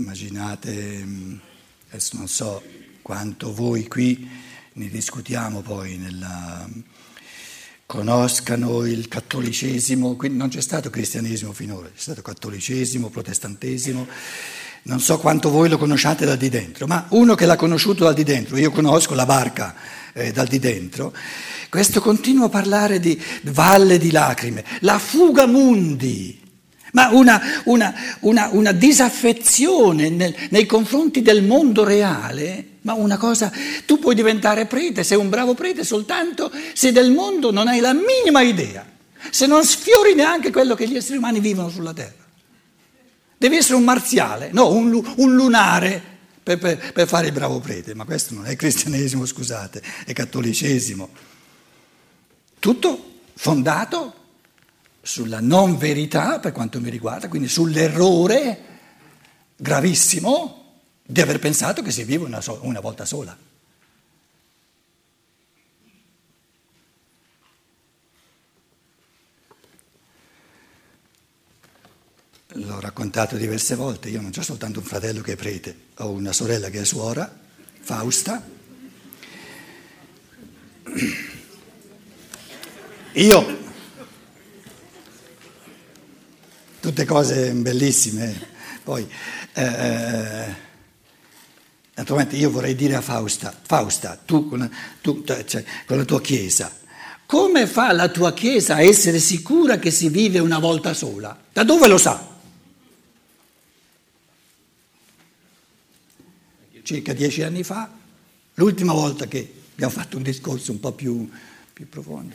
immaginate, adesso non so quanto voi qui ne discutiamo poi nella conoscano il cattolicesimo, quindi non c'è stato cristianesimo finora, c'è stato cattolicesimo, protestantesimo, non so quanto voi lo conosciate dal di dentro, ma uno che l'ha conosciuto dal di dentro, io conosco la barca eh, dal di dentro, questo continua a parlare di valle di lacrime, la fuga mundi, ma una, una, una, una disaffezione nel, nei confronti del mondo reale ma una cosa, tu puoi diventare prete, sei un bravo prete soltanto se del mondo non hai la minima idea, se non sfiori neanche quello che gli esseri umani vivono sulla terra. Devi essere un marziale, no, un, un lunare per, per, per fare il bravo prete, ma questo non è cristianesimo, scusate, è cattolicesimo. Tutto fondato sulla non verità, per quanto mi riguarda, quindi sull'errore gravissimo di aver pensato che si vive una, so- una volta sola. L'ho raccontato diverse volte, io non ho soltanto un fratello che è prete, ho una sorella che è suora, Fausta. Io, tutte cose bellissime, poi... Eh, Naturalmente io vorrei dire a Fausta, Fausta, tu con tu, cioè, con la tua Chiesa, come fa la tua Chiesa a essere sicura che si vive una volta sola? Da dove lo sa? Circa dieci anni fa, l'ultima volta che abbiamo fatto un discorso un po' più, più profondo,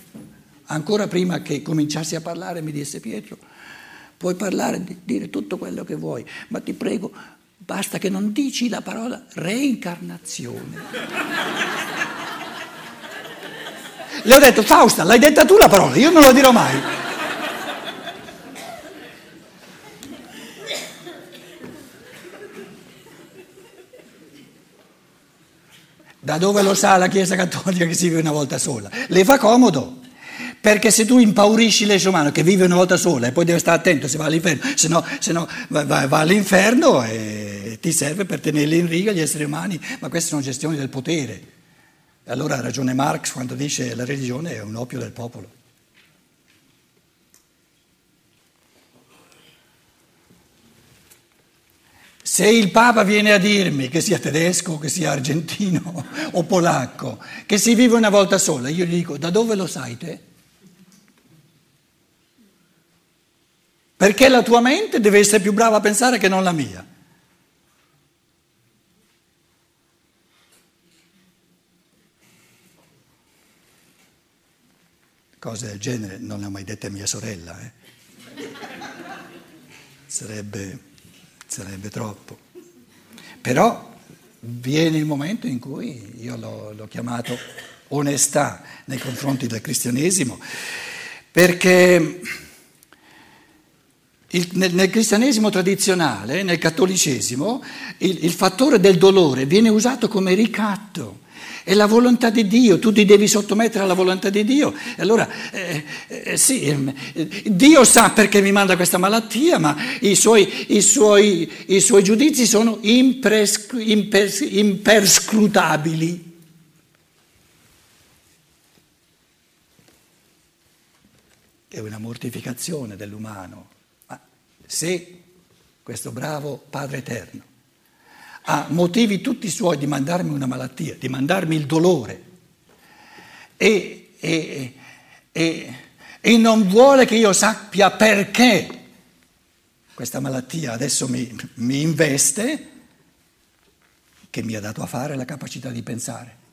ancora prima che cominciassi a parlare mi disse Pietro, puoi parlare, dire tutto quello che vuoi, ma ti prego Basta che non dici la parola reincarnazione. Le ho detto, Fausta, l'hai detta tu la parola, io non la dirò mai. Da dove lo sa la Chiesa Cattolica che si vive una volta sola? Le fa comodo. Perché se tu impaurisci l'essere umano che vive una volta sola e poi deve stare attento se va all'inferno, se no, se no va, va, all'inferno e ti serve per tenerli in riga gli esseri umani, ma queste sono gestioni del potere. Allora ha ragione Marx quando dice che la religione è un oppio del popolo. Se il Papa viene a dirmi che sia tedesco, che sia argentino o polacco, che si vive una volta sola, io gli dico da dove lo sai te? Perché la tua mente deve essere più brava a pensare che non la mia. Cose del genere non le ho mai dette a mia sorella. Eh. Sarebbe, sarebbe troppo. Però viene il momento in cui io l'ho, l'ho chiamato onestà nei confronti del cristianesimo, perché il, nel, nel, cristianesimo tradizionale, nel cattolicesimo, il, il fattore del dolore viene usato come ricatto. È la volontà di Dio, tu ti devi sottomettere alla volontà di Dio. E allora, eh, eh, sì, eh, Dio sa perché mi manda questa malattia, ma i suoi, i suoi, i suoi giudizi sono impres- impers- imperscrutabili. È una mortificazione dell'umano se questo bravo Padre Eterno ha motivi tutti suoi di mandarmi una malattia, di mandarmi il dolore e, e, e, e non vuole che io sappia perché questa malattia adesso mi, mi investe, che mi ha dato a fare la capacità di pensare.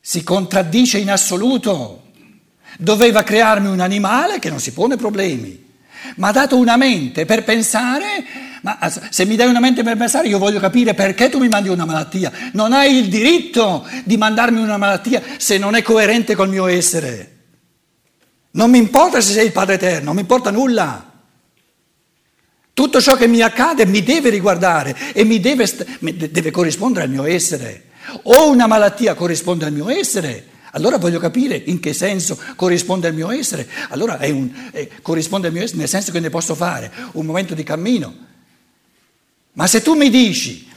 Si contraddice in assoluto. Doveva crearmi un animale che non si pone problemi ma ha dato una mente per pensare, ma se mi dai una mente per pensare io voglio capire perché tu mi mandi una malattia. Non hai il diritto di mandarmi una malattia se non è coerente col mio essere. Non mi importa se sei il Padre Eterno, non mi importa nulla. Tutto ciò che mi accade mi deve riguardare e mi deve, deve corrispondere al mio essere. O una malattia corrisponde al mio essere allora voglio capire in che senso corrisponde al mio essere. Allora è un, è, corrisponde al mio essere nel senso che ne posso fare un momento di cammino. Ma se tu mi dici,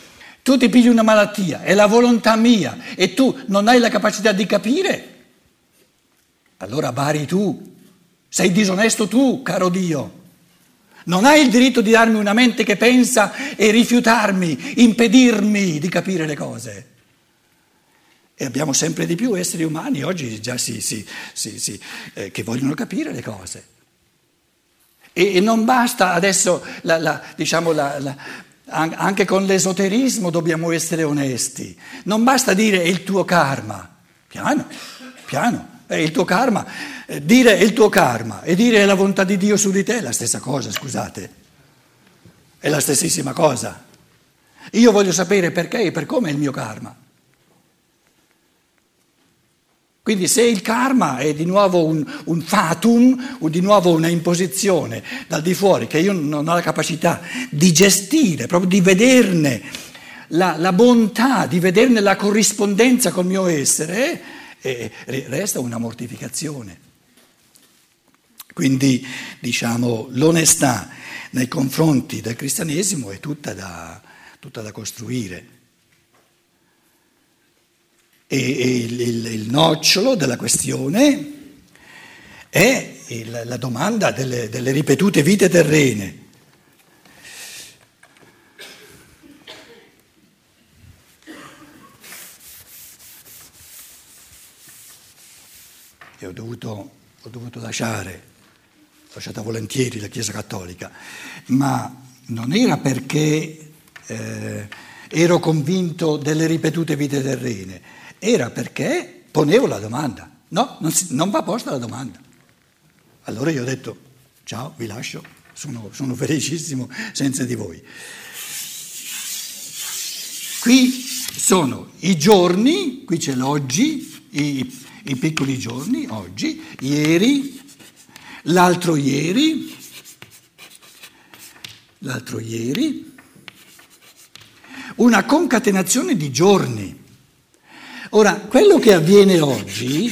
tu ti pigli una malattia, è la volontà mia e tu non hai la capacità di capire, allora bari tu, sei disonesto tu, caro Dio. Non hai il diritto di darmi una mente che pensa e rifiutarmi, impedirmi di capire le cose. E abbiamo sempre di più esseri umani oggi già sì, sì, sì, eh, che vogliono capire le cose. E, e non basta adesso, la, la, diciamo, la, anche con l'esoterismo dobbiamo essere onesti. Non basta dire il tuo karma, piano, piano è il tuo karma. Eh, dire il tuo karma e dire la volontà di Dio su di te è la stessa cosa, scusate. È la stessissima cosa. Io voglio sapere perché e per come è il mio karma. Quindi se il karma è di nuovo un, un fatum, di nuovo una imposizione dal di fuori che io non ho la capacità di gestire, proprio di vederne la, la bontà, di vederne la corrispondenza col mio essere, e resta una mortificazione. Quindi diciamo l'onestà nei confronti del cristianesimo è tutta da, tutta da costruire. E, il, il, il, nocciolo della questione è il, la domanda delle, delle ripetute vite terrene. e ho dovuto, ho dovuto lasciare, ho lasciato volentieri la Chiesa Cattolica, ma non era perché eh, ero convinto delle ripetute vite terrene, era perché ponevo la domanda. No, non, si, non va posta la domanda. Allora io ho detto, ciao, vi lascio, sono, sono felicissimo senza di voi. Qui sono i giorni, qui c'è l'oggi, i, i piccoli giorni, oggi, ieri, l'altro ieri, l'altro ieri, una concatenazione di giorni. Ora, quello che avviene oggi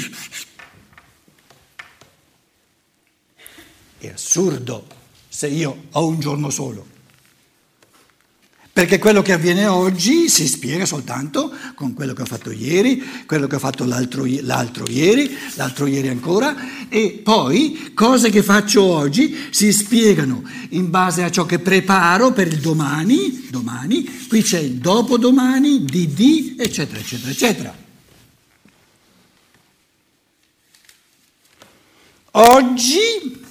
è assurdo se io ho un giorno solo. Perché quello che avviene oggi si spiega soltanto con quello che ho fatto ieri, quello che ho fatto l'altro, l'altro, ieri, l'altro ieri ancora, e poi cose che faccio oggi si spiegano in base a ciò che preparo per il domani, domani, qui c'è il dopodomani, di di, eccetera, eccetera, eccetera. Oggi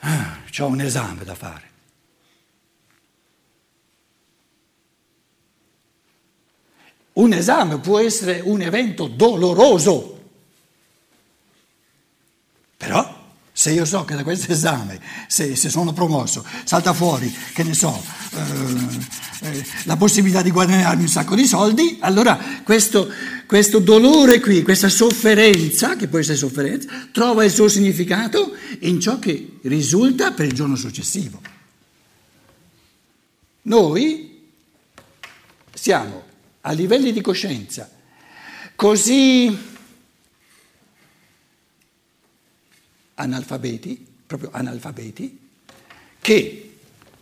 ah, ho un esame da fare. Un esame può essere un evento doloroso, però se io so che da questo esame, se, se sono promosso, salta fuori, che ne so, eh, eh, la possibilità di guadagnarmi un sacco di soldi, allora questo, questo dolore qui, questa sofferenza, che può essere sofferenza, trova il suo significato in ciò che risulta per il giorno successivo. Noi siamo a livelli di coscienza così analfabeti, proprio analfabeti, che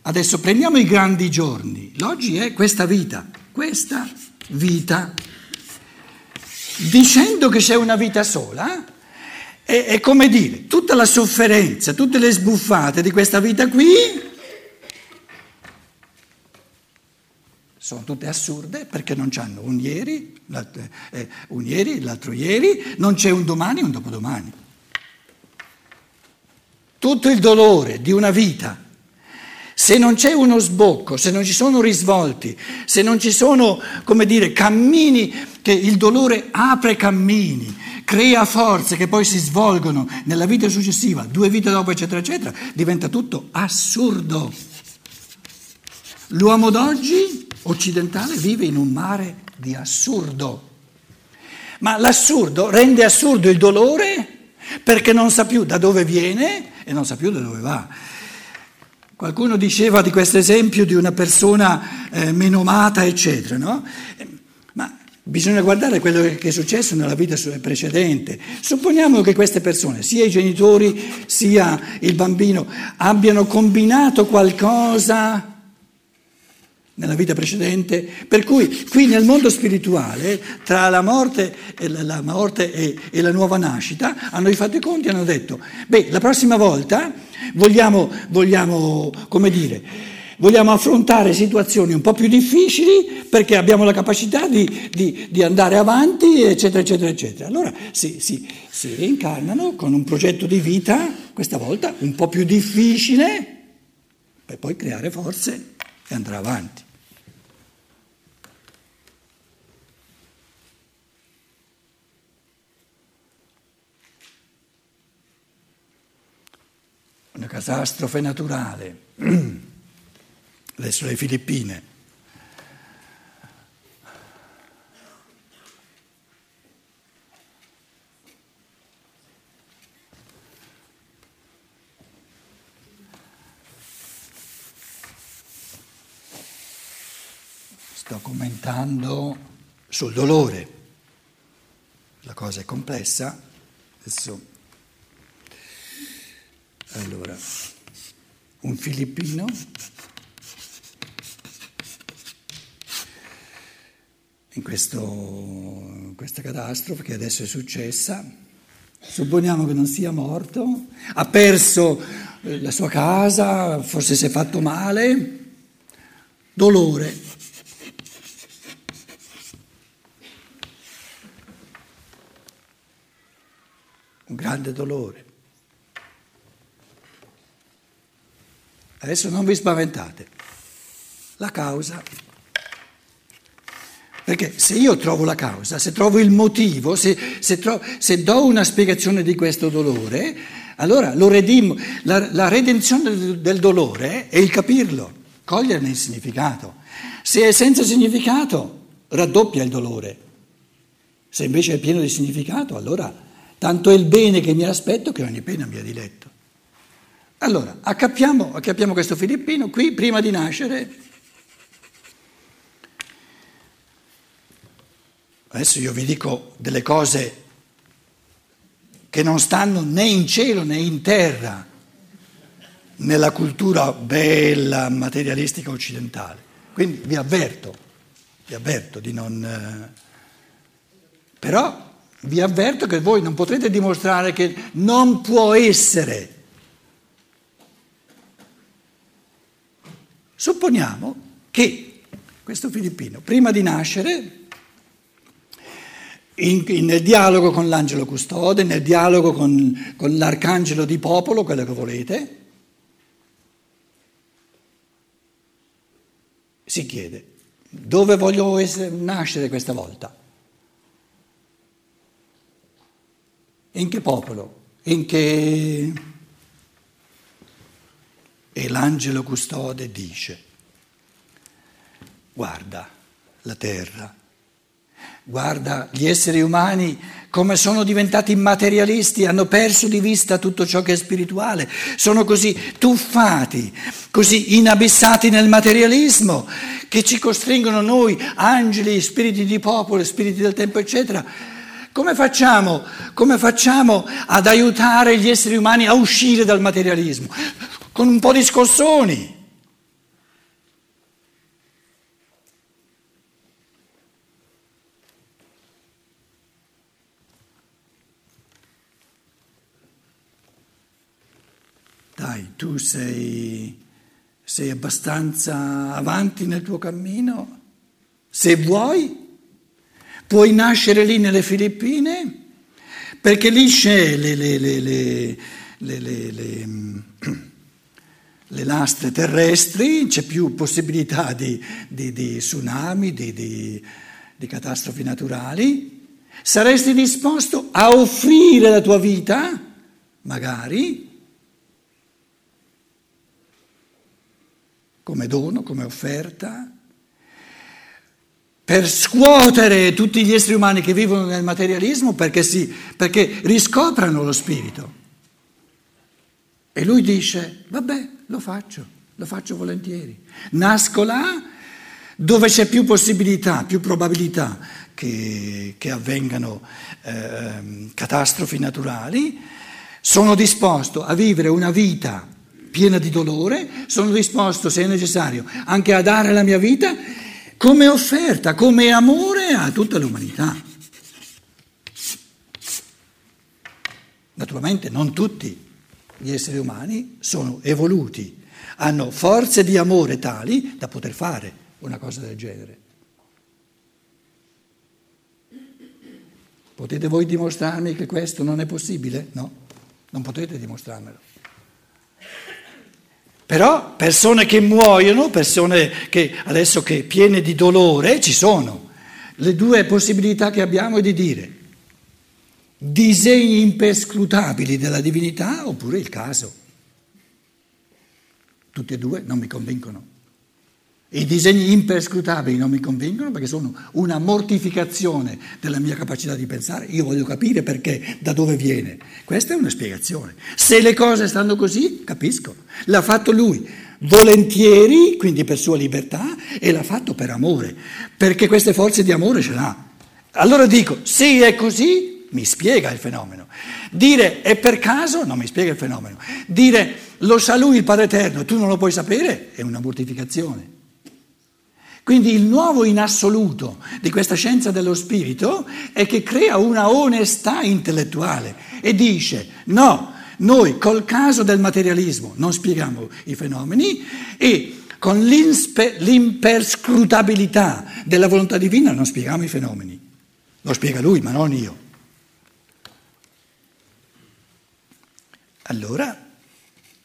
adesso prendiamo i grandi giorni, l'oggi è questa vita, questa vita, dicendo che c'è una vita sola, è, è come dire, tutta la sofferenza, tutte le sbuffate di questa vita qui sono tutte assurde perché non c'hanno un ieri, eh, un ieri, l'altro ieri, non c'è un domani un dopodomani. Tutto il dolore di una vita, se non c'è uno sbocco, se non ci sono risvolti, se non ci sono, come dire, cammini, che il dolore apre cammini, crea forze che poi si svolgono nella vita successiva, due vite dopo, eccetera, eccetera, diventa tutto assurdo. L'uomo d'oggi occidentale vive in un mare di assurdo. Ma l'assurdo rende assurdo il dolore perché non sa più da dove viene e non sa più da dove va. Qualcuno diceva di questo esempio di una persona eh, menomata, eccetera, no? Ma Bisogna guardare quello che è successo nella vita precedente. Supponiamo che queste persone, sia i genitori sia il bambino, abbiano combinato qualcosa nella vita precedente, per cui qui nel mondo spirituale, tra la morte, e la, la morte e, e, la nuova nascita, hanno rifatto i conti e hanno detto, beh, la prossima volta vogliamo, vogliamo come dire, vogliamo affrontare situazioni un po' più difficili perché abbiamo la capacità di, di, di andare avanti, eccetera, eccetera, eccetera. Allora si, si, si reincarnano con un progetto di vita, questa volta un po' più difficile, per poi creare forze e andare avanti. Una catastrofe naturale, le Filippine. Sto commentando sul dolore, la cosa è complessa, adesso un filippino in, questo, questa catastrofe che adesso è successa, supponiamo che non sia morto, ha perso eh, la sua casa, forse si è fatto male, dolore. Un grande dolore. Adesso non vi spaventate. La causa. Perché se io trovo la causa, se trovo il motivo, se, se, trovo, se do una spiegazione di questo dolore, allora lo redimo. La, la redenzione del dolore è il capirlo, coglierne il significato. Se è senza significato, raddoppia il dolore. Se invece è pieno di significato, allora tanto è il bene che mi aspetto che ogni pena mi ha diletto. Allora, accappiamo, accappiamo questo filippino qui prima di nascere. Adesso io vi dico delle cose che non stanno né in cielo né in terra nella cultura bella, materialistica occidentale. Quindi vi avverto, vi avverto di non... Eh, però vi avverto che voi non potrete dimostrare che non può essere Supponiamo che questo filippino, prima di nascere, in, in, nel dialogo con l'angelo custode, nel dialogo con, con l'arcangelo di popolo, quello che volete, si chiede dove voglio essere, nascere questa volta? In che popolo? In che e l'angelo custode dice, guarda la terra, guarda gli esseri umani come sono diventati materialisti, hanno perso di vista tutto ciò che è spirituale, sono così tuffati, così inabissati nel materialismo che ci costringono noi, angeli, spiriti di popolo, spiriti del tempo, eccetera. Come facciamo, come facciamo ad aiutare gli esseri umani a uscire dal materialismo? Con un po' di scossoni. Dai, tu sei, sei abbastanza avanti nel tuo cammino? Se vuoi, puoi nascere lì nelle Filippine, perché lì c'è le, le, le, le le lastre terrestri, c'è più possibilità di, di, di tsunami, di, di catastrofi naturali. Saresti disposto a offrire la tua vita, magari, come dono, come offerta, per scuotere tutti gli esseri umani che vivono nel materialismo perché, sì, perché riscoprano lo spirito. E lui dice, vabbè, lo faccio, lo faccio volentieri. Nasco là dove c'è più possibilità, più probabilità che, che avvengano eh, catastrofi naturali, sono disposto a vivere una vita piena di dolore, sono disposto, se è necessario, anche a dare la mia vita come offerta, come amore a tutta l'umanità. Naturalmente non tutti gli esseri umani sono evoluti, hanno forze di amore tali da poter fare una cosa del genere. Potete voi dimostrarmi che questo non è possibile? No, non potete dimostrarmelo. Però persone che muoiono, persone che adesso che piene di dolore, ci sono. Le due possibilità che abbiamo è di dire disegni imperscrutabili della divinità oppure il caso. Tutti e due non mi convincono. I disegni imperscrutabili non mi convincono perché sono una mortificazione della mia capacità di pensare. Io voglio capire perché, da dove viene. Questa è una spiegazione. Se le cose stanno così, capisco. L'ha fatto lui volentieri, quindi per sua libertà, e l'ha fatto per amore, perché queste forze di amore ce l'ha. Allora dico, se è così, mi spiega il fenomeno. Dire è per caso non mi spiega il fenomeno. Dire lo sa lui il Padre Eterno, tu non lo puoi sapere, è una mortificazione. Quindi il nuovo in assoluto di questa scienza dello spirito è che crea una onestà intellettuale e dice no, noi col caso del materialismo non spieghiamo i fenomeni e con l'imperscrutabilità della volontà divina non spieghiamo i fenomeni. Lo spiega lui, ma non io. Allora,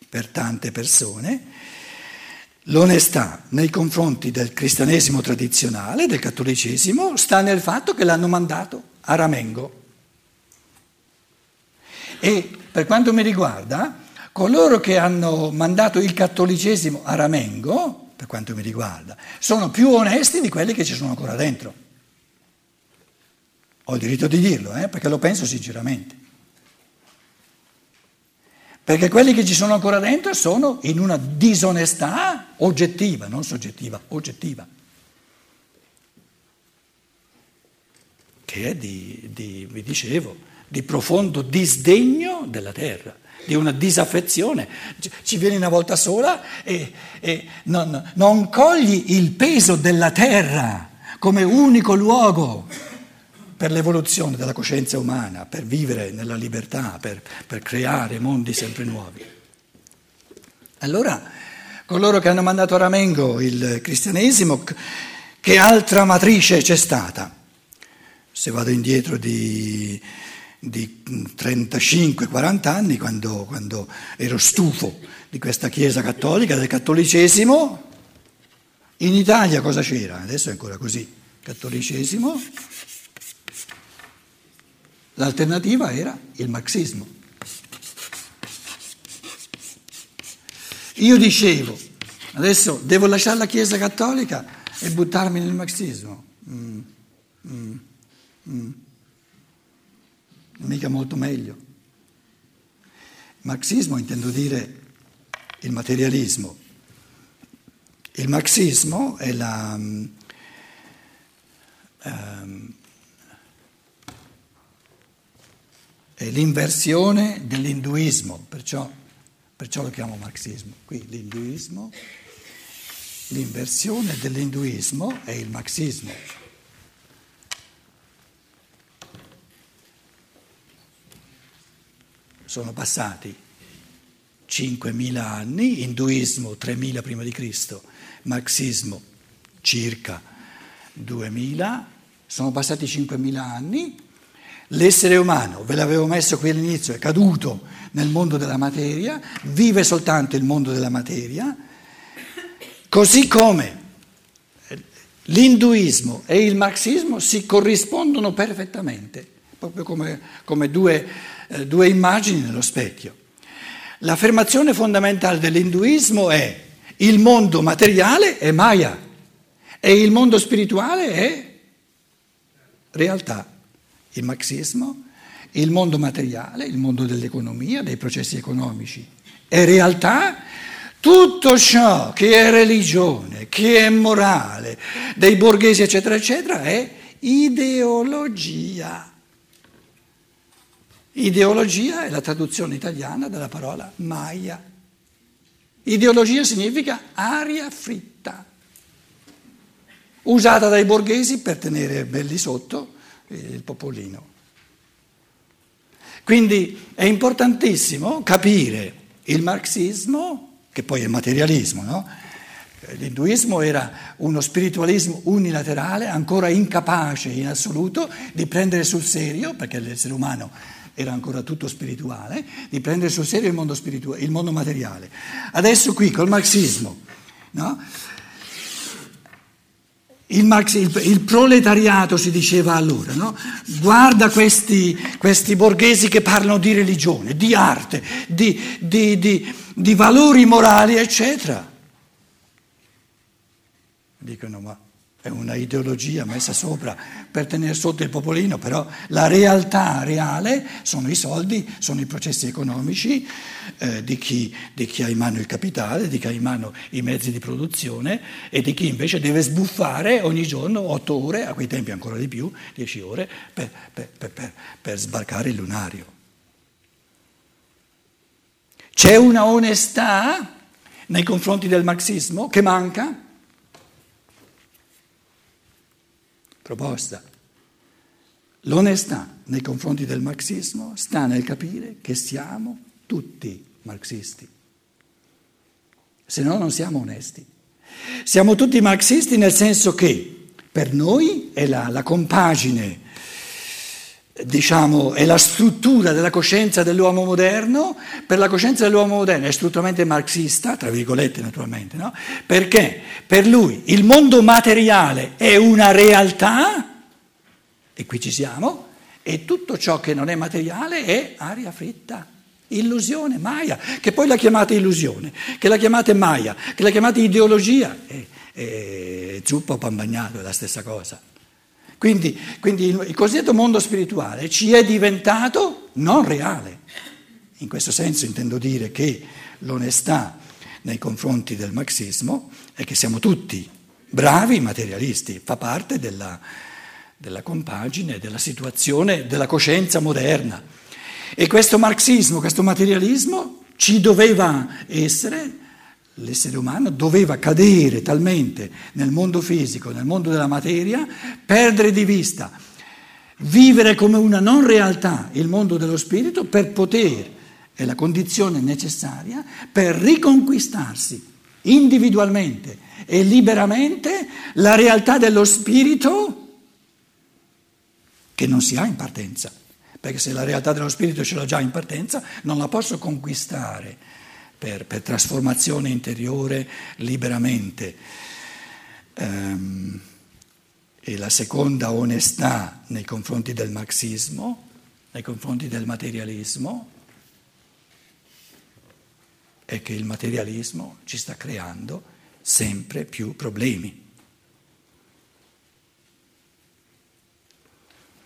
per tante persone, L'onestà nei confronti del cristianesimo tradizionale, del cattolicesimo, sta nel fatto che l'hanno mandato a Ramengo. E per quanto mi riguarda, coloro che hanno mandato il cattolicesimo a Ramengo, per quanto mi riguarda, sono più onesti di quelli che ci sono ancora dentro. Ho il diritto di dirlo, eh, perché lo penso sinceramente. Perché quelli che ci sono ancora dentro sono in una disonestà oggettiva, non soggettiva, oggettiva. Che è di, di, vi dicevo, di profondo disdegno della terra, di una disaffezione. Ci vieni una volta sola e, e non, non cogli il peso della terra come unico luogo per l'evoluzione della coscienza umana, per vivere nella libertà, per, per creare mondi sempre nuovi. Allora, coloro che hanno mandato a Ramengo il cristianesimo, che altra matrice c'è stata? Se vado indietro di, di 35-40 anni, quando, quando ero stufo di questa Chiesa cattolica, del cattolicesimo, in Italia cosa c'era? Adesso è ancora così, cattolicesimo, L'alternativa era il marxismo. Io dicevo, adesso devo lasciare la Chiesa cattolica e buttarmi nel marxismo. Mm, mm, mm. Mica molto meglio. Marxismo intendo dire il materialismo. Il marxismo è la... Um, è l'inversione dell'induismo, perciò, perciò lo chiamo marxismo. Qui l'induismo, l'inversione dell'induismo è il marxismo. Sono passati 5.000 anni, induismo 3.000 prima di Cristo, marxismo circa 2.000, sono passati 5.000 anni L'essere umano, ve l'avevo messo qui all'inizio, è caduto nel mondo della materia, vive soltanto il mondo della materia, così come l'induismo e il marxismo si corrispondono perfettamente, proprio come, come due, eh, due immagini nello specchio. L'affermazione fondamentale dell'induismo è il mondo materiale è Maya e il mondo spirituale è realtà il marxismo, il mondo materiale, il mondo dell'economia, dei processi economici. E realtà tutto ciò che è religione, che è morale, dei borghesi, eccetera, eccetera, è ideologia. Ideologia è la traduzione italiana della parola Maya. Ideologia significa aria fritta, usata dai borghesi per tenere belli sotto il popolino. Quindi è importantissimo capire il marxismo, che poi è materialismo, no? L'induismo era uno spiritualismo unilaterale, ancora incapace in assoluto di prendere sul serio, perché l'essere umano era ancora tutto spirituale, di prendere sul serio il mondo, il mondo materiale. Adesso qui col marxismo, no? Il, Marx, il, il, proletariato si diceva allora, no? guarda questi, questi, borghesi che parlano di religione, di arte, di, di, di valori morali, eccetera. Dicono, ma è una ideologia messa sopra per tenere sotto il popolino, però la realtà reale sono i soldi, sono i processi economici eh, di, chi, di, chi, ha in mano il capitale, di chi ha in mano i mezzi di produzione e di chi invece deve sbuffare ogni giorno otto ore, a quei tempi ancora di più, dieci ore, per, per, per, per sbarcare il lunario. C'è una onestà nei confronti del marxismo che manca? Proposta. L'onestà nei confronti del marxismo sta nel capire che siamo tutti marxisti, se no non siamo onesti. Siamo tutti marxisti nel senso che per noi è la, la compagine diciamo, è la struttura della coscienza dell'uomo moderno, per la coscienza dell'uomo moderno è strutturalmente marxista, tra virgolette naturalmente, no? perché per lui il mondo materiale è una realtà, e qui ci siamo, e tutto ciò che non è materiale è aria fritta. Illusione, Maya, che poi la chiamate illusione, che la chiamate Maya, che la chiamate ideologia, è, è zuppa o pan bagnato, è la stessa cosa. Quindi, quindi il, cosiddetto mondo spirituale ci è diventato non reale. In questo senso intendo dire che l'onestà nei confronti del marxismo è che siamo tutti bravi materialisti, fa parte della, della compagine, della situazione, della coscienza moderna. E questo marxismo, questo materialismo ci doveva essere l'essere umano doveva cadere talmente nel mondo fisico, nel mondo della materia, perdere di vista, vivere come una non realtà il mondo dello spirito per poter, è la condizione necessaria per riconquistarsi individualmente e liberamente la realtà dello spirito che non si ha in partenza, perché se la realtà dello spirito ce l'ho già in partenza non la posso conquistare per, per trasformazione interiore liberamente. Um, e la seconda onestà nei confronti del marxismo, nei confronti del materialismo, è che il materialismo ci sta creando sempre più problemi.